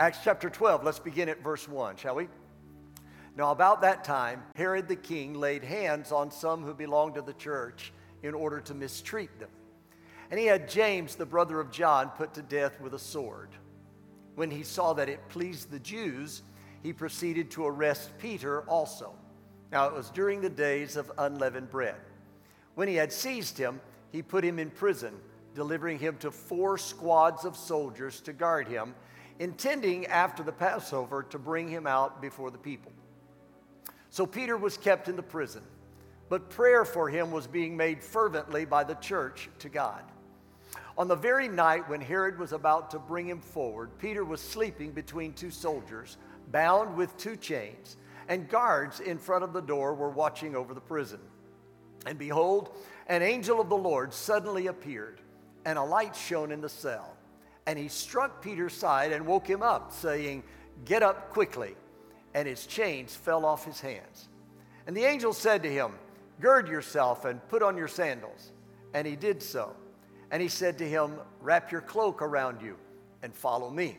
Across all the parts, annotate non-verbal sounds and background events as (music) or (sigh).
Acts chapter 12, let's begin at verse 1, shall we? Now, about that time, Herod the king laid hands on some who belonged to the church in order to mistreat them. And he had James, the brother of John, put to death with a sword. When he saw that it pleased the Jews, he proceeded to arrest Peter also. Now, it was during the days of unleavened bread. When he had seized him, he put him in prison, delivering him to four squads of soldiers to guard him, intending after the Passover to bring him out before the people. So Peter was kept in the prison, but prayer for him was being made fervently by the church to God. On the very night when Herod was about to bring him forward, Peter was sleeping between two soldiers, bound with two chains, and guards in front of the door were watching over the prison. And behold, an angel of the Lord suddenly appeared, and a light shone in the cell. And he struck Peter's side and woke him up, saying, Get up quickly. And his chains fell off his hands. And the angel said to him, Gird yourself and put on your sandals. And he did so. And he said to him, Wrap your cloak around you and follow me.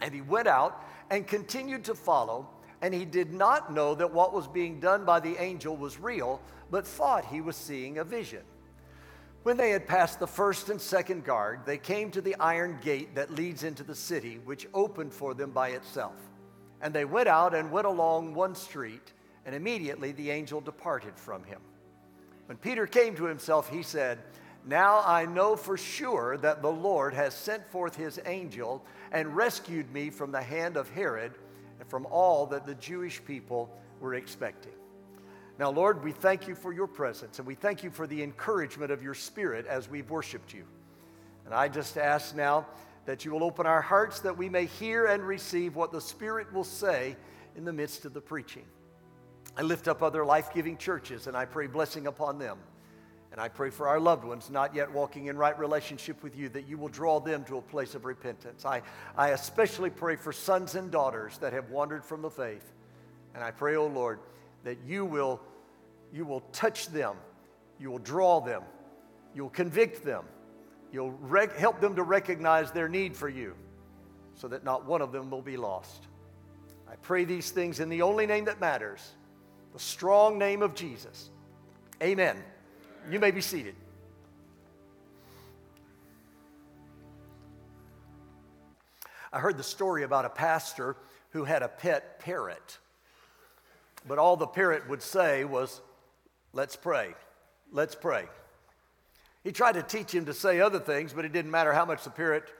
And he went out and continued to follow. And he did not know that what was being done by the angel was real, but thought he was seeing a vision. When they had passed the first and second guard, they came to the iron gate that leads into the city, which opened for them by itself. And they went out and went along one street, and immediately the angel departed from him. When Peter came to himself, he said, Now I know for sure that the Lord has sent forth his angel and rescued me from the hand of Herod and from all that the Jewish people were expecting. Now, Lord, we thank you for your presence and we thank you for the encouragement of your spirit as we've worshiped you. And I just ask now that you will open our hearts that we may hear and receive what the Spirit will say in the midst of the preaching. I lift up other life giving churches and I pray blessing upon them. And I pray for our loved ones not yet walking in right relationship with you, that you will draw them to a place of repentance. I, I especially pray for sons and daughters that have wandered from the faith. And I pray, O oh Lord, that you will you will touch them, you will draw them, you'll convict them, you'll rec- help them to recognize their need for you so that not one of them will be lost. I pray these things in the only name that matters, the strong name of Jesus. Amen. You may be seated. I heard the story about a pastor who had a pet parrot. But all the parrot would say was, Let's pray. Let's pray. He tried to teach him to say other things, but it didn't matter how much the parrot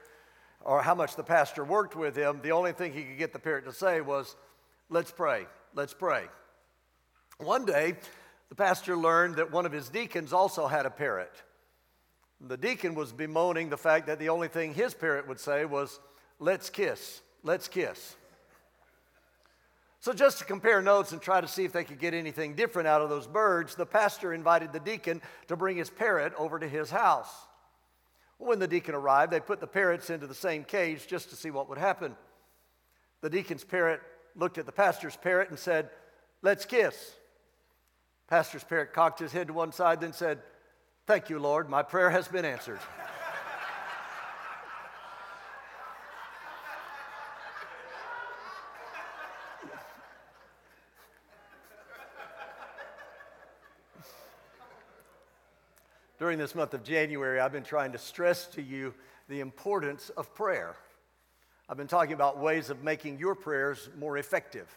or how much the pastor worked with him. The only thing he could get the parrot to say was, Let's pray. Let's pray. One day, the pastor learned that one of his deacons also had a parrot. The deacon was bemoaning the fact that the only thing his parrot would say was, Let's kiss. Let's kiss. So, just to compare notes and try to see if they could get anything different out of those birds, the pastor invited the deacon to bring his parrot over to his house. When the deacon arrived, they put the parrots into the same cage just to see what would happen. The deacon's parrot looked at the pastor's parrot and said, Let's kiss. Pastor's parrot cocked his head to one side, then said, Thank you, Lord, my prayer has been answered. (laughs) during this month of January, I've been trying to stress to you the importance of prayer. I've been talking about ways of making your prayers more effective.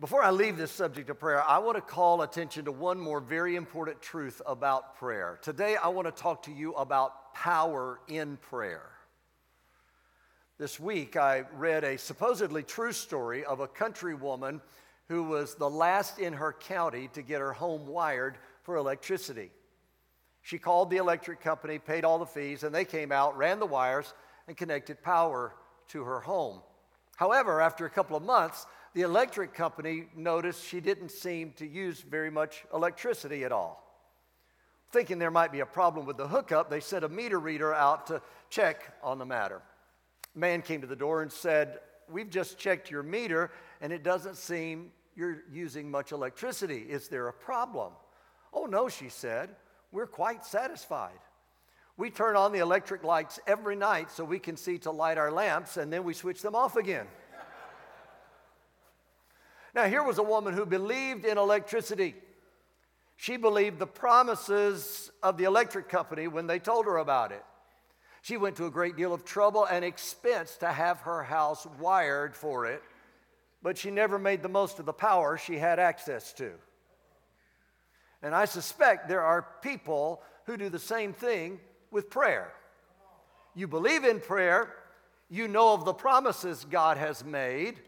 Before I leave this subject of prayer, I want to call attention to one more very important truth about prayer. Today, I want to talk to you about power in prayer. This week, I read a supposedly true story of a country woman who was the last in her county to get her home wired for electricity. She called the electric company, paid all the fees, and they came out, ran the wires, and connected power to her home. However, after a couple of months, the electric company noticed she didn't seem to use very much electricity at all. Thinking there might be a problem with the hookup, they sent a meter reader out to check on the matter. man came to the door and said, We've just checked your meter, and it doesn't seem you're using much electricity. Is there a problem? Oh, no, she said. We're quite satisfied. We turn on the electric lights every night so we can see to light our lamps, and then we switch them off again. (laughs) now, here was a woman who believed in electricity. She believed the promises of the electric company when they told her about it. She went to a great deal of trouble and expense to have her house wired for it, but she never made the most of the power she had access to. And I suspect there are people who do the same thing with prayer. You believe in prayer, you know of the promises God has made,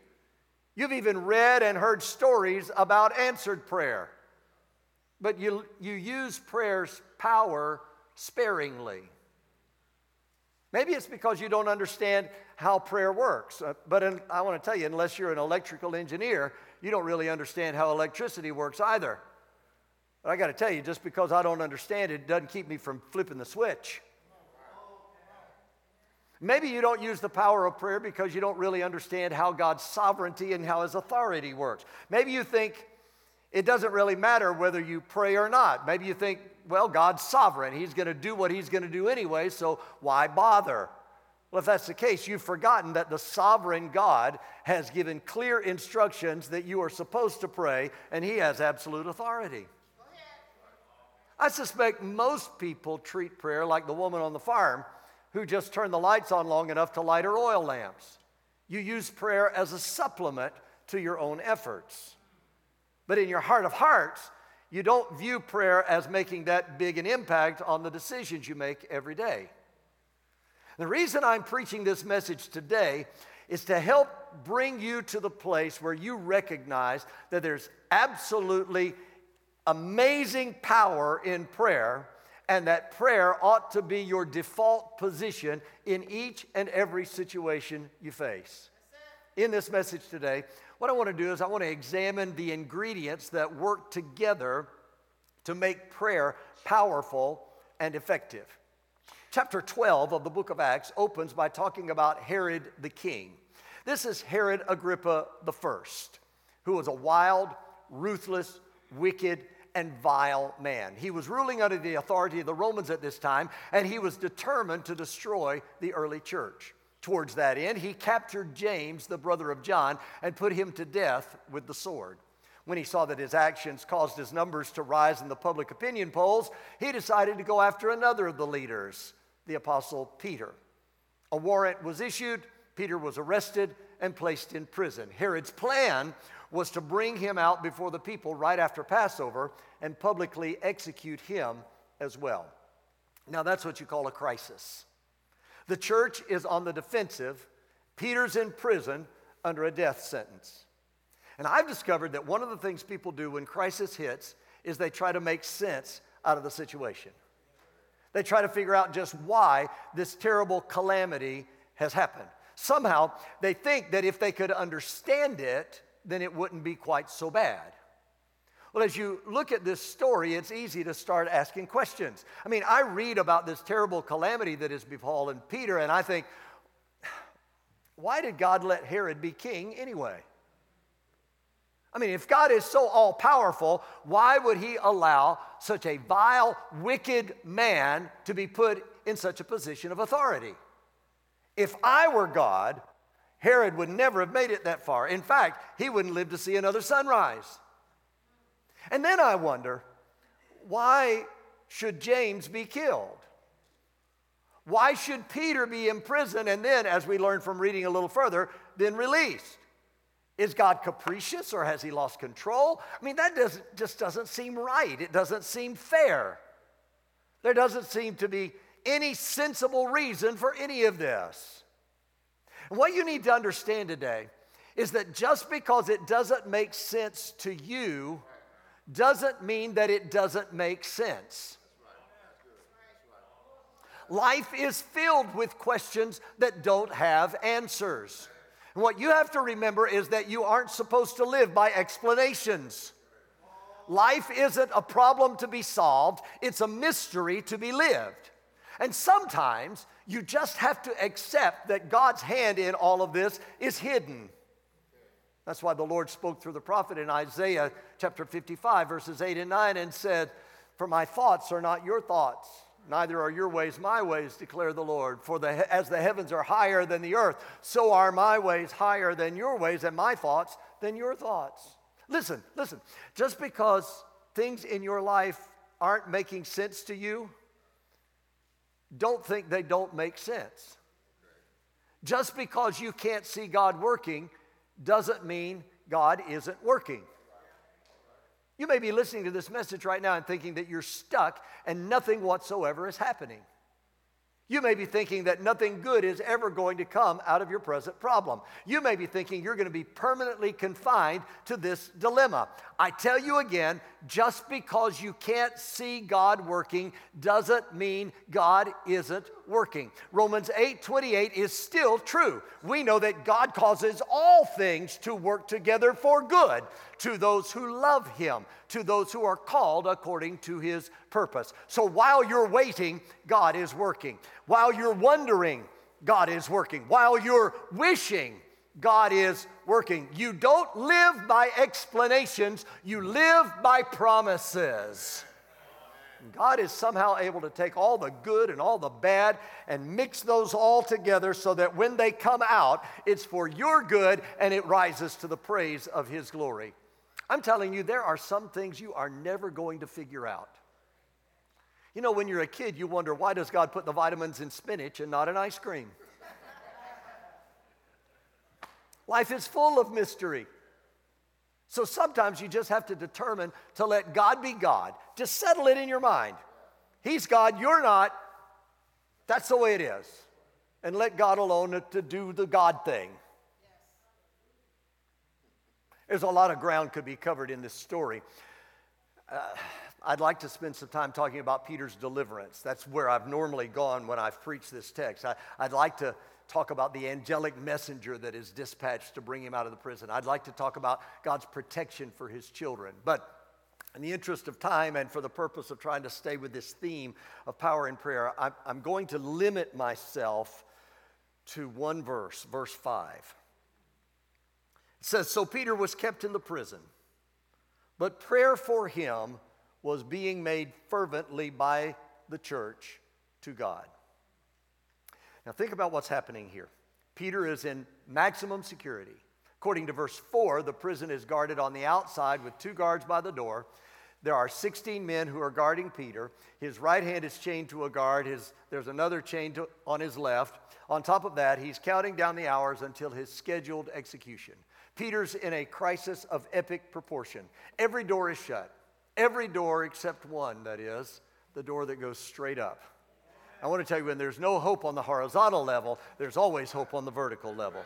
you've even read and heard stories about answered prayer, but you, you use prayer's power sparingly. Maybe it's because you don't understand how prayer works. Uh, but in, I want to tell you, unless you're an electrical engineer, you don't really understand how electricity works either. But I got to tell you, just because I don't understand it doesn't keep me from flipping the switch. Maybe you don't use the power of prayer because you don't really understand how God's sovereignty and how His authority works. Maybe you think it doesn't really matter whether you pray or not. Maybe you think, well, God's sovereign. He's going to do what He's going to do anyway, so why bother? Well, if that's the case, you've forgotten that the sovereign God has given clear instructions that you are supposed to pray, and He has absolute authority. I suspect most people treat prayer like the woman on the farm who just turned the lights on long enough to light her oil lamps. You use prayer as a supplement to your own efforts. But in your heart of hearts, you don't view prayer as making that big an impact on the decisions you make every day. The reason I'm preaching this message today is to help bring you to the place where you recognize that there's absolutely amazing power in prayer, and that prayer ought to be your default position in each and every situation you face. In this message today, what I want to do is I want to examine the ingredients that work together to make prayer powerful and effective. Chapter 12 of the book of Acts opens by talking about Herod the king. This is Herod Agrippa I, who was a wild, ruthless, wicked, and vile man. He was ruling under the authority of the Romans at this time, and he was determined to destroy the early church. Towards that end, he captured James, the brother of John, and put him to death with the sword. When he saw that his actions caused his numbers to rise in the public opinion polls, he decided to go after another of the leaders, the apostle Peter. A warrant was issued, Peter was arrested and placed in prison. Herod's plan was to bring him out before the people right after Passover and publicly execute him as well. Now, that's what you call a crisis. The church is on the defensive, Peter's in prison under a death sentence. And I've discovered that one of the things people do when crisis hits is they try to make sense out of the situation. They try to figure out just why this terrible calamity has happened. Somehow, they think that if they could understand it, then it wouldn't be quite so bad. Well, as you look at this story, it's easy to start asking questions. I mean, I read about this terrible calamity that has befallen Peter, and I think, (sighs) why did God let Herod be king anyway? I mean, if God is so all powerful, why would he allow such a vile, wicked man to be put in such a position of authority? If I were God, Herod would never have made it that far. In fact, he wouldn't live to see another sunrise. And then I wonder why should James be killed? Why should Peter be imprisoned and then, as we learn from reading a little further, then released? Is God capricious or has he lost control? I mean, that doesn't, just doesn't seem right. It doesn't seem fair. There doesn't seem to be any sensible reason for any of this. And what you need to understand today is that just because it doesn't make sense to you doesn't mean that it doesn't make sense. Life is filled with questions that don't have answers. And what you have to remember is that you aren't supposed to live by explanations. Life isn't a problem to be solved, it's a mystery to be lived. And sometimes you just have to accept that God's hand in all of this is hidden. That's why the Lord spoke through the prophet in Isaiah chapter 55, verses 8 and 9, and said, For my thoughts are not your thoughts, Neither are your ways my ways, declare the Lord. For the, as the heavens are higher than the earth, so are my ways higher than your ways, and my thoughts than your thoughts. Listen, listen. Just because things in your life aren't making sense to you, don't think they don't make sense. Just because you can't see God working doesn't mean God isn't working. You may be listening to this message right now and thinking that you're stuck and nothing whatsoever is happening. You may be thinking that nothing good is ever going to come out of your present problem. You may be thinking you're going to be permanently confined to this dilemma. I tell you again, just because you can't see God working doesn't mean God isn't working. Romans 8 28 is still true. We know that God causes all things to work together for good to those who love Him, to those who are called according to His purpose. So while you're waiting, God is working. While you're wondering, God is working. While you're wishing, God is working. You don't live by explanations, you live by promises. God is somehow able to take all the good and all the bad and mix those all together so that when they come out, it's for your good and it rises to the praise of His glory. I'm telling you, there are some things you are never going to figure out. You know, when you're a kid, you wonder why does God put the vitamins in spinach and not in ice cream? Life is full of mystery. So sometimes you just have to determine to let God be God. to settle it in your mind. He's God, you're not. That's the way it is. And let God alone to do the God thing. There's a lot of ground could be covered in this story. Uh, I'd like to spend some time talking about Peter's deliverance. That's where I've normally gone when I've preached this text. I, would like to talk about the angelic messenger that is dispatched to bring him out of the prison. I'd like to talk about God's protection for his children. But in the interest of time and for the purpose of trying to stay with this theme of power in prayer, I'm, I'm going to limit myself to one verse, verse 5. It says So Peter was kept in the prison, but prayer for him was being made fervently by the church to God. Now, think about what's happening here. Peter is in maximum security. According to verse 4, the prison is guarded on the outside with two guards by the door. There are 16 men who are guarding Peter. His right hand is chained to a guard, his, there's another chain to, on his left. On top of that, he's counting down the hours until his scheduled execution. Peter's in a crisis of epic proportion. Every door is shut. Every door except one, that is, the door that goes straight up. I want to tell you when there's no hope on the horizontal level, there's always hope on the vertical level.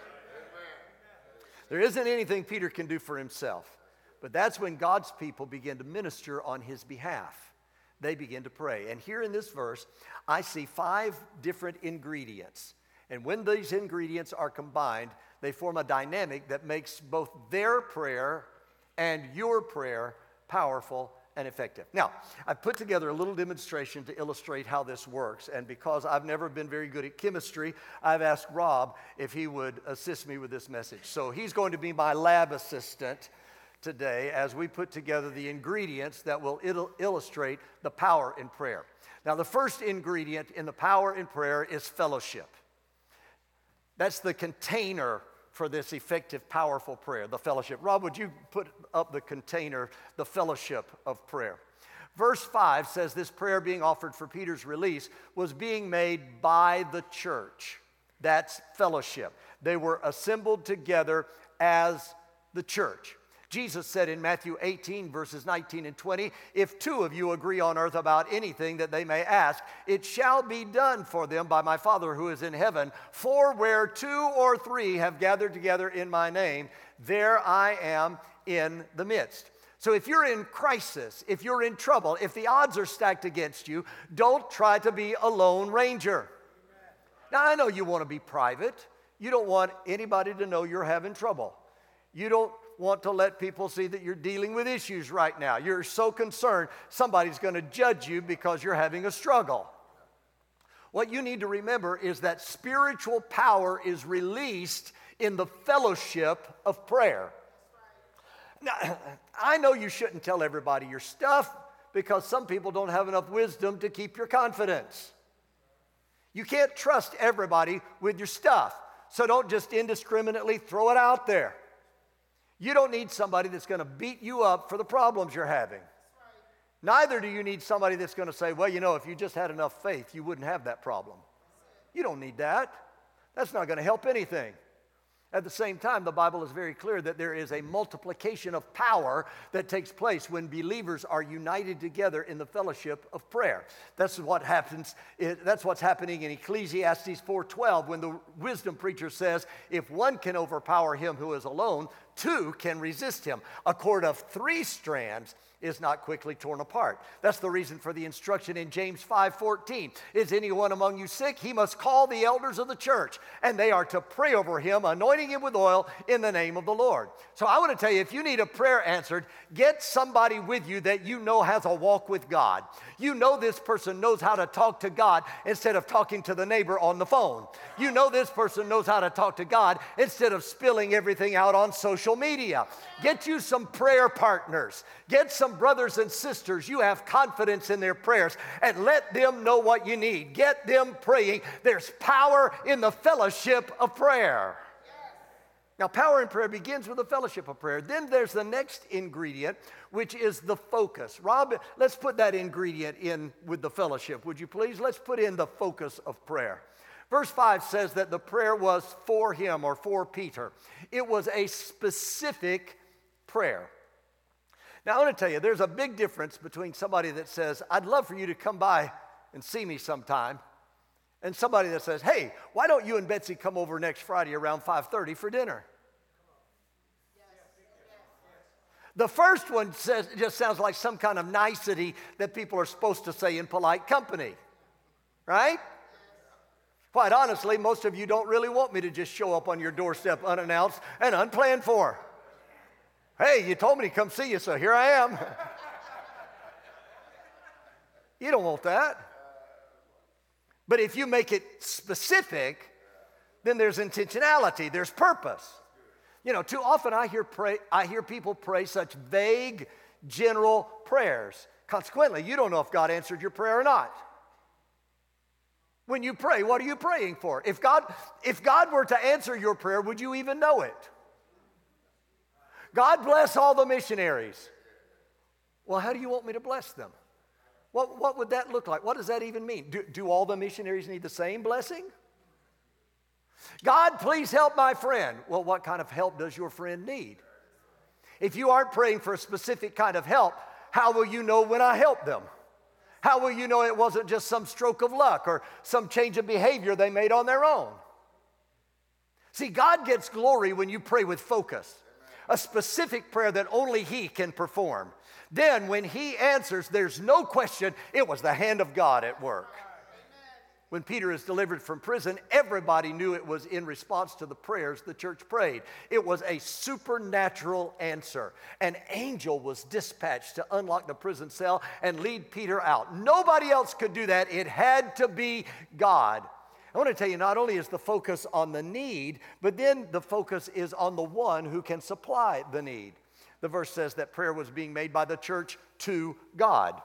There isn't anything Peter can do for himself, but that's when God's people begin to minister on his behalf. They begin to pray. And here in this verse, I see five different ingredients. And when these ingredients are combined, they form a dynamic that makes both their prayer and your prayer powerful and effective. Now, I've put together a little demonstration to illustrate how this works. And because I've never been very good at chemistry, I've asked Rob if he would assist me with this message. So he's going to be my lab assistant today as we put together the ingredients that will il- illustrate the power in prayer. Now, the first ingredient in the power in prayer is fellowship. That's the container for this effective, powerful prayer, the fellowship. Rob, would you put up the container, the fellowship of prayer? Verse 5 says this prayer being offered for Peter's release was being made by the church. That's fellowship. They were assembled together as the church. Jesus said in Matthew 18, verses 19 and 20, If two of you agree on earth about anything that they may ask, it shall be done for them by my Father who is in heaven. For where two or three have gathered together in my name, there I am in the midst. So if you're in crisis, if you're in trouble, if the odds are stacked against you, don't try to be a lone ranger. Now, I know you want to be private. You don't want anybody to know you're having trouble. You don't want to let people see that you're dealing with issues right now. You're so concerned somebody's going to judge you because you're having a struggle. What you need to remember is that spiritual power is released in the fellowship of prayer. Now, (clears throat) I know you shouldn't tell everybody your stuff, because some people don't have enough wisdom to keep your confidence. You can't trust everybody with your stuff, so don't just indiscriminately throw it out there. You don't need somebody that's going to beat you up for the problems you're having. Neither do you need somebody that's going to say, well, you know, if you just had enough faith, you wouldn't have that problem. You don't need that. That's not going to help anything. At the same time, the Bible is very clear that there is a multiplication of power that takes place when believers are united together in the fellowship of prayer. That's what happens. Eh, that's what's happening in Ecclesiastes 4:12 when the wisdom preacher says, "If one can overpower him who is alone, two can resist him. A cord of three strands is not quickly torn apart. That's the reason for the instruction in James 5:14. Is anyone among you sick? He must call the elders of the church, and they are to pray over him, anointing him with oil in the name of the Lord. So I want to tell you if you need a prayer answered, get somebody with you that you know has a walk with God. You know this person knows how to talk to God instead of talking to the neighbor on the phone. You know this person knows how to talk to God instead of spilling everything out on social media. Get you some prayer partners. Get some brothers and sisters. You have confidence in their prayers and let them know what you need. Get them praying. There's power in the fellowship of prayer. Now, power in prayer begins with the fellowship of prayer. Then there's the next ingredient, which is the focus. Rob, let's put that ingredient in with the fellowship, would you please? Let's put in the focus of prayer. Verse 5 says that the prayer was for him or for Peter, it was a specific prayer. Now, I want to tell you, there's a big difference between somebody that says, I'd love for you to come by and see me sometime, and somebody that says, hey, why don't you and Betsy come over next Friday around 5.30 for dinner? The first one says, it just sounds like some kind of nicety that people are supposed to say in polite company, right? Quite honestly, most of you don't really want me to just show up on your doorstep unannounced and unplanned for. Hey, you told me to come see you, so here I am. (laughs) you don't want that. But if you make it specific, then there's intentionality, there's purpose. You know, too often I hear, pray, I hear people pray such vague, general prayers. Consequently, you don't know if God answered your prayer or not. When you pray, what are you praying for? If God, if God were to answer your prayer, would you even know it? God bless all the missionaries. Well, how do you want me to bless them? What, what would that look like? What does that even mean? Do, do all the missionaries need the same blessing? God, please help my friend. Well, what kind of help does your friend need? If you aren't praying for a specific kind of help, how will you know when I help them? How will you know it wasn't just some stroke of luck or some change of behavior they made on their own? See, God gets glory when you pray with focus, a specific prayer that only He can perform. Then, when He answers, there's no question it was the hand of God at work when Peter is delivered from prison, everybody knew it was in response to the prayers the church prayed. It was a supernatural answer. An angel was dispatched to unlock the prison cell and lead Peter out. Nobody else could do that, it had to be God. I want to tell you, not only is the focus on the need, but then the focus is on the one who can supply the need. The verse says that prayer was being made by the church to God.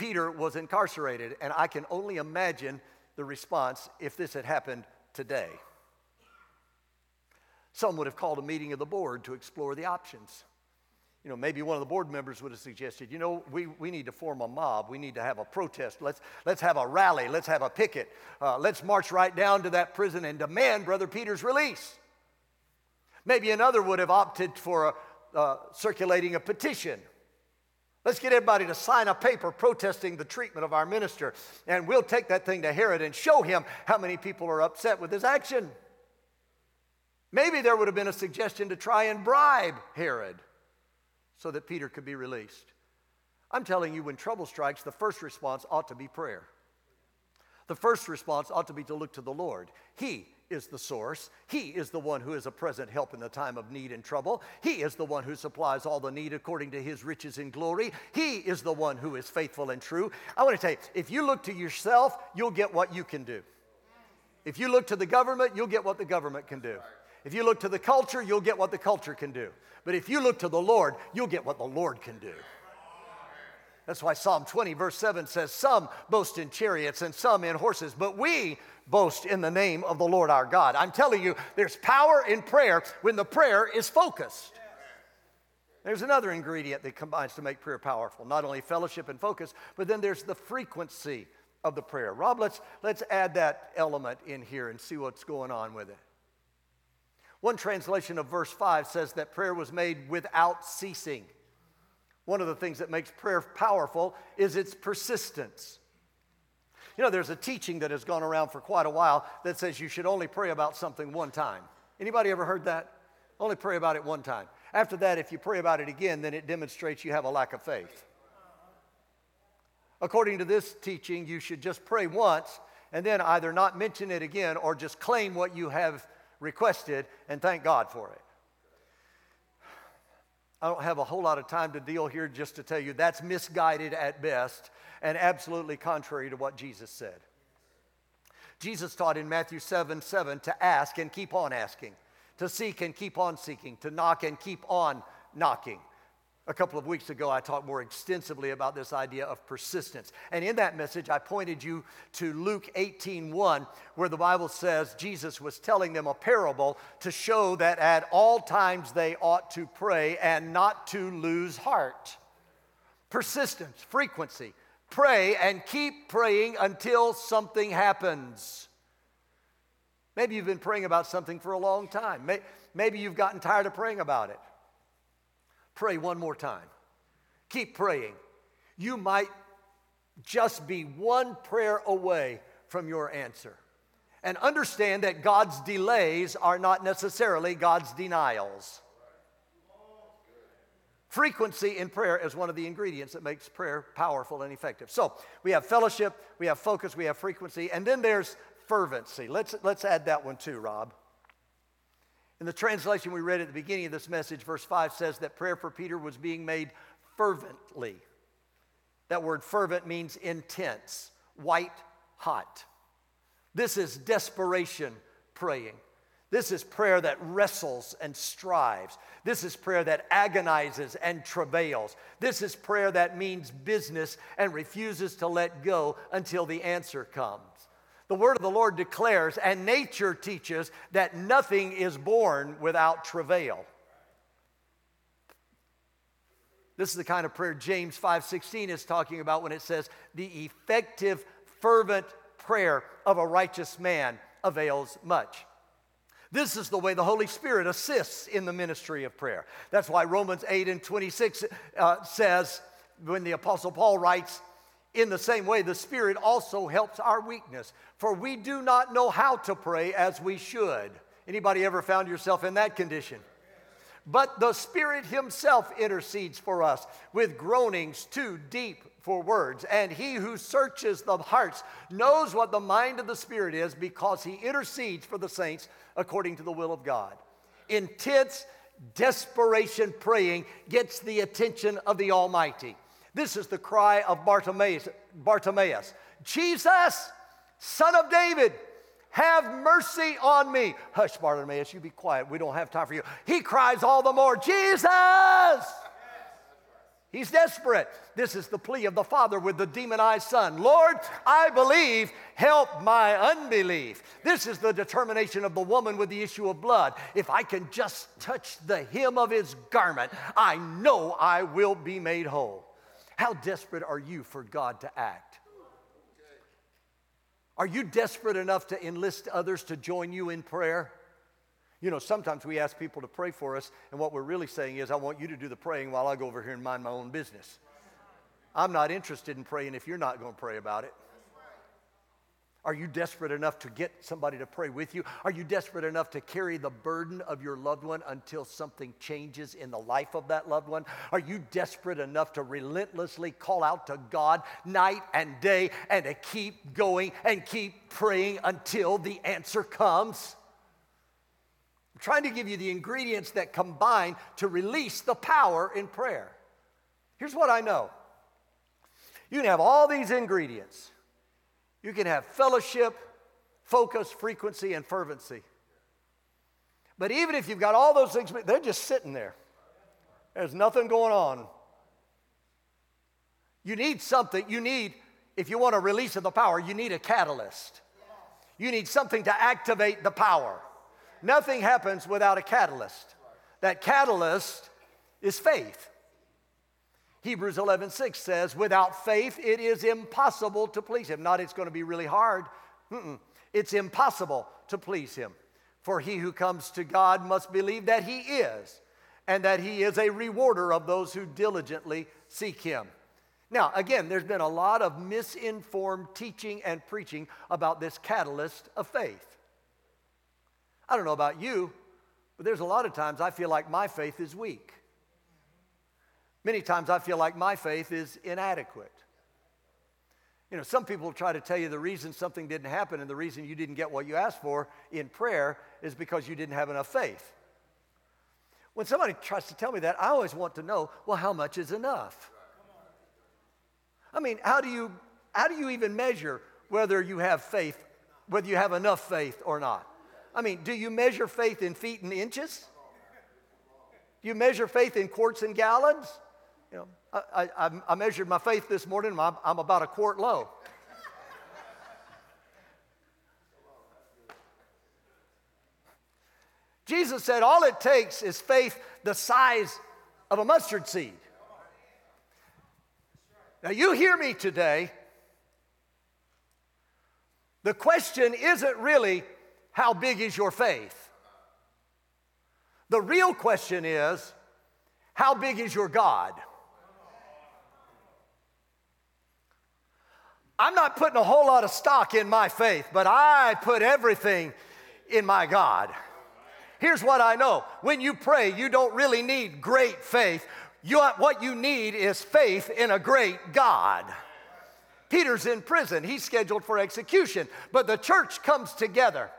Peter was incarcerated, and I can only imagine the response if this had happened today. Some would have called a meeting of the board to explore the options. You know, maybe one of the board members would have suggested, you know, we, we need to form a mob. We need to have a protest. Let's, let's have a rally. Let's have a picket. Uh, let's march right down to that prison and demand Brother Peter's release. Maybe another would have opted for a, uh, circulating a petition Let's get everybody to sign a paper protesting the treatment of our minister, and we'll take that thing to Herod and show him how many people are upset with his action. Maybe there would have been a suggestion to try and bribe Herod so that Peter could be released. I'm telling you, when trouble strikes, the first response ought to be prayer. The first response ought to be to look to the Lord. He is the source. He is the one who is a present help in the time of need and trouble. He is the one who supplies all the need according to his riches in glory. He is the one who is faithful and true. I want to tell you, if you look to yourself, you'll get what you can do. If you look to the government, you'll get what the government can do. If you look to the culture, you'll get what the culture can do. But if you look to the Lord, you'll get what the Lord can do. That's why Psalm 20, verse 7 says, Some boast in chariots and some in horses, but we boast in the name of the Lord our God. I'm telling you, there's power in prayer when the prayer is focused. There's another ingredient that combines to make prayer powerful not only fellowship and focus, but then there's the frequency of the prayer. Rob, let's, let's add that element in here and see what's going on with it. One translation of verse 5 says that prayer was made without ceasing. One of the things that makes prayer powerful is its persistence. You know, there's a teaching that has gone around for quite a while that says you should only pray about something one time. Anybody ever heard that? Only pray about it one time. After that, if you pray about it again, then it demonstrates you have a lack of faith. According to this teaching, you should just pray once and then either not mention it again or just claim what you have requested and thank God for it. I don't have a whole lot of time to deal here just to tell you that's misguided at best and absolutely contrary to what Jesus said. Jesus taught in Matthew 7 7 to ask and keep on asking, to seek and keep on seeking, to knock and keep on knocking. A couple of weeks ago, I talked more extensively about this idea of persistence. And in that message, I pointed you to Luke 18 1, where the Bible says Jesus was telling them a parable to show that at all times they ought to pray and not to lose heart. Persistence, frequency. Pray and keep praying until something happens. Maybe you've been praying about something for a long time. Maybe you've gotten tired of praying about it. Pray one more time. Keep praying. You might just be one prayer away from your answer. And understand that God's delays are not necessarily God's denials. Frequency in prayer is one of the ingredients that makes prayer powerful and effective. So we have fellowship, we have focus, we have frequency, and then there's fervency. Let's, let's add that one too, Rob. In the translation we read at the beginning of this message, verse 5 says that prayer for Peter was being made fervently. That word fervent means intense, white hot. This is desperation praying. This is prayer that wrestles and strives. This is prayer that agonizes and travails. This is prayer that means business and refuses to let go until the answer comes. The word of the Lord declares, and nature teaches, that nothing is born without travail. This is the kind of prayer James 5:16 is talking about when it says, "The effective fervent prayer of a righteous man avails much." This is the way the Holy Spirit assists in the ministry of prayer. That's why Romans 8 and 26 uh, says, when the Apostle Paul writes, in the same way, the Spirit also helps our weakness, for we do not know how to pray as we should. Anybody ever found yourself in that condition? But the Spirit Himself intercedes for us with groanings too deep for words. And He who searches the hearts knows what the mind of the Spirit is because He intercedes for the saints according to the will of God. Intense desperation praying gets the attention of the Almighty. This is the cry of Bartimaeus, Bartimaeus. Jesus, son of David, have mercy on me. Hush, Bartimaeus, you be quiet. We don't have time for you. He cries all the more, Jesus! He's desperate. This is the plea of the father with the demonized son. Lord, I believe, help my unbelief. This is the determination of the woman with the issue of blood. If I can just touch the hem of his garment, I know I will be made whole. How desperate are you for God to act? Are you desperate enough to enlist others to join you in prayer? You know, sometimes we ask people to pray for us, and what we're really saying is, I want you to do the praying while I go over here and mind my own business. I'm not interested in praying if you're not going to pray about it. Are you desperate enough to get somebody to pray with you? Are you desperate enough to carry the burden of your loved one until something changes in the life of that loved one? Are you desperate enough to relentlessly call out to God night and day and to keep going and keep praying until the answer comes? I'm trying to give you the ingredients that combine to release the power in prayer. Here's what I know you can have all these ingredients you can have fellowship, focus, frequency, and fervency. But even if you've got all those things, they're just sitting there. There's nothing going on. You need something, you need, if you want a release of the power, you need a catalyst. You need something to activate the power. Nothing happens without a catalyst. That catalyst is faith. Hebrews 11:6 says, "Without faith it is impossible to please him." Not it's going to be really hard. Mm-mm. It's impossible to please him. For he who comes to God must believe that he is, and that he is a rewarder of those who diligently seek him. Now, again, there's been a lot of misinformed teaching and preaching about this catalyst of faith. I don't know about you, but there's a lot of times I feel like my faith is weak. Many times I feel like my faith is inadequate. You know, some people try to tell you the reason something didn't happen and the reason you didn't get what you asked for in prayer is because you didn't have enough faith. When somebody tries to tell me that, I always want to know, well, how much is enough? I mean, how do you how do you even measure whether you have faith, whether you have enough faith or not? I mean, do you measure faith in feet and inches? Do you measure faith in quarts and gallons? You know, I, I, I measured my faith this morning. I'm, I'm about a quart low. Jesus said all it takes is faith the size of a mustard seed. Now, you hear me today. The question isn't really how big is your faith? The real question is how big is your God? I'm not putting a whole lot of stock in my faith, but I put everything in my God. Here's what I know when you pray, you don't really need great faith. You, what you need is faith in a great God. Peter's in prison, he's scheduled for execution, but the church comes together.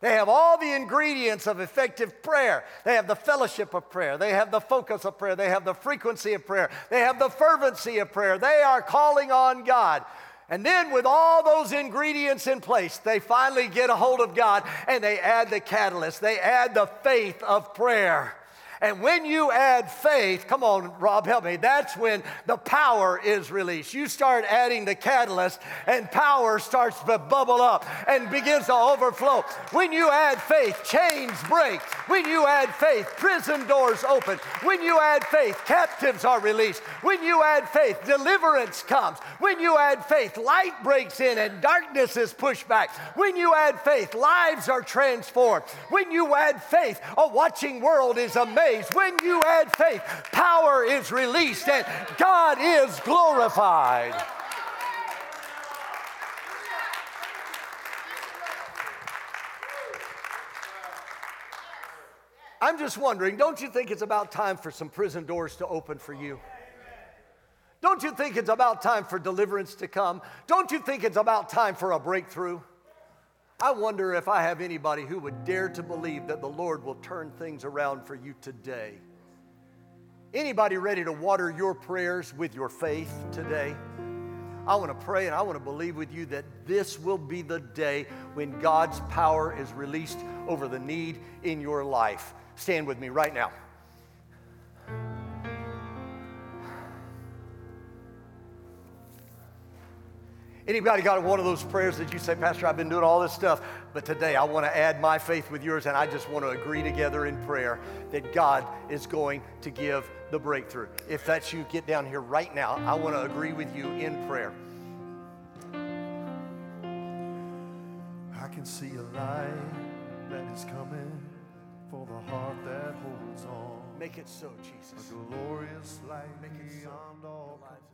They have all the ingredients of effective prayer. They have the fellowship of prayer. They have the focus of prayer. They have the frequency of prayer. They have the fervency of prayer. They are calling on God. And then, with all those ingredients in place, they finally get a hold of God and they add the catalyst. They add the faith of prayer. And when you add faith, come on, Rob, help me, that's when the power is released. You start adding the catalyst, and power starts to bubble up and begins to overflow. When you add faith, chains break. When you add faith, prison doors open. When you add faith, captives are released. When you add faith, deliverance comes. When you add faith, light breaks in and darkness is pushed back. When you add faith, lives are transformed. When you add faith, a watching world is amazed when you add faith, power is released and God is glorified. I'm just wondering, don't you think it's about time for some prison doors to open for you? Don't you think it's about time for deliverance to come? Don't you think it's about time for a breakthrough? I wonder if I have anybody who would dare to believe that the Lord will turn things around for you today. Anybody ready to water your prayers with your faith today? I want to pray and I want to believe with you that this will be the day when God's power is released over the need in your life. Stand with me right now. Anybody got one of those prayers that you say, Pastor, I've been doing all this stuff, but today I want to add my faith with yours and I just want to agree together in prayer that God is going to give the breakthrough. If that's you, get down here right now. I want to agree with you in prayer. I can see a light that is coming for the heart that holds on. Make it so, Jesus. A glorious light Make it The